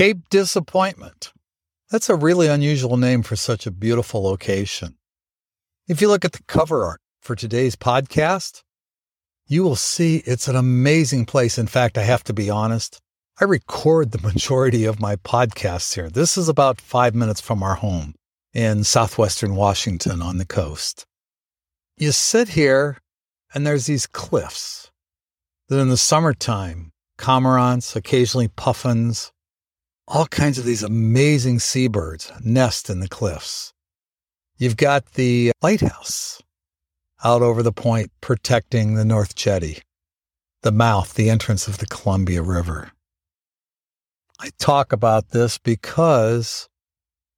Cape Disappointment. That's a really unusual name for such a beautiful location. If you look at the cover art for today's podcast, you will see it's an amazing place. In fact, I have to be honest, I record the majority of my podcasts here. This is about five minutes from our home in southwestern Washington on the coast. You sit here and there's these cliffs that in the summertime, cormorants, occasionally puffins, all kinds of these amazing seabirds nest in the cliffs. You've got the lighthouse out over the point protecting the North Jetty, the mouth, the entrance of the Columbia River. I talk about this because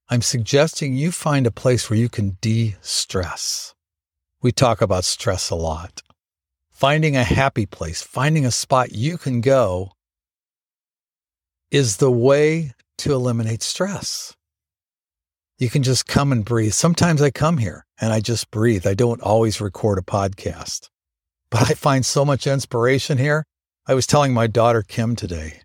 I'm suggesting you find a place where you can de stress. We talk about stress a lot. Finding a happy place, finding a spot you can go is the way to eliminate stress. You can just come and breathe. Sometimes I come here and I just breathe. I don't always record a podcast, but I find so much inspiration here. I was telling my daughter Kim today,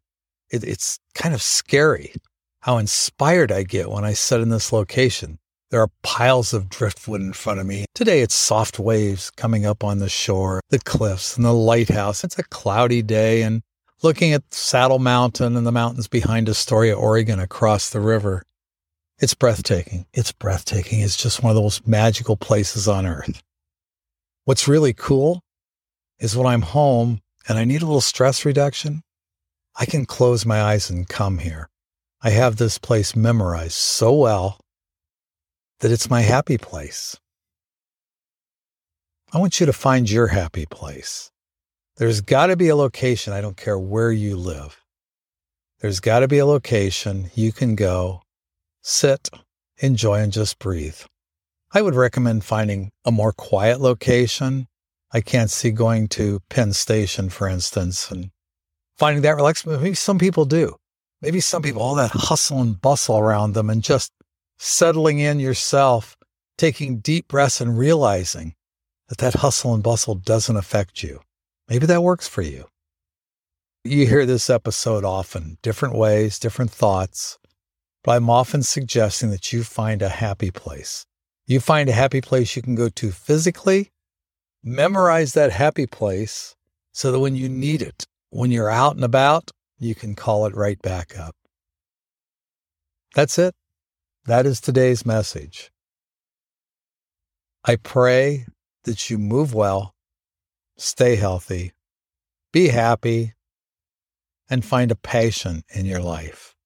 it, it's kind of scary how inspired I get when I sit in this location. There are piles of driftwood in front of me. Today it's soft waves coming up on the shore, the cliffs and the lighthouse. It's a cloudy day and looking at Saddle Mountain and the mountains behind Astoria, Oregon across the river. It's breathtaking. It's breathtaking. It's just one of those magical places on earth. What's really cool is when I'm home and I need a little stress reduction, I can close my eyes and come here. I have this place memorized so well that it's my happy place. I want you to find your happy place. There's got to be a location, I don't care where you live. There's got to be a location you can go sit, enjoy, and just breathe. I would recommend finding a more quiet location. I can't see going to Penn Station, for instance, and finding that relaxing. Maybe some people do. Maybe some people, all that hustle and bustle around them, and just settling in yourself, taking deep breaths and realizing that that hustle and bustle doesn't affect you. Maybe that works for you. You hear this episode often, different ways, different thoughts but I'm often suggesting that you find a happy place. You find a happy place you can go to physically, memorize that happy place so that when you need it, when you're out and about, you can call it right back up. That's it. That is today's message. I pray that you move well, stay healthy, be happy, and find a passion in your life.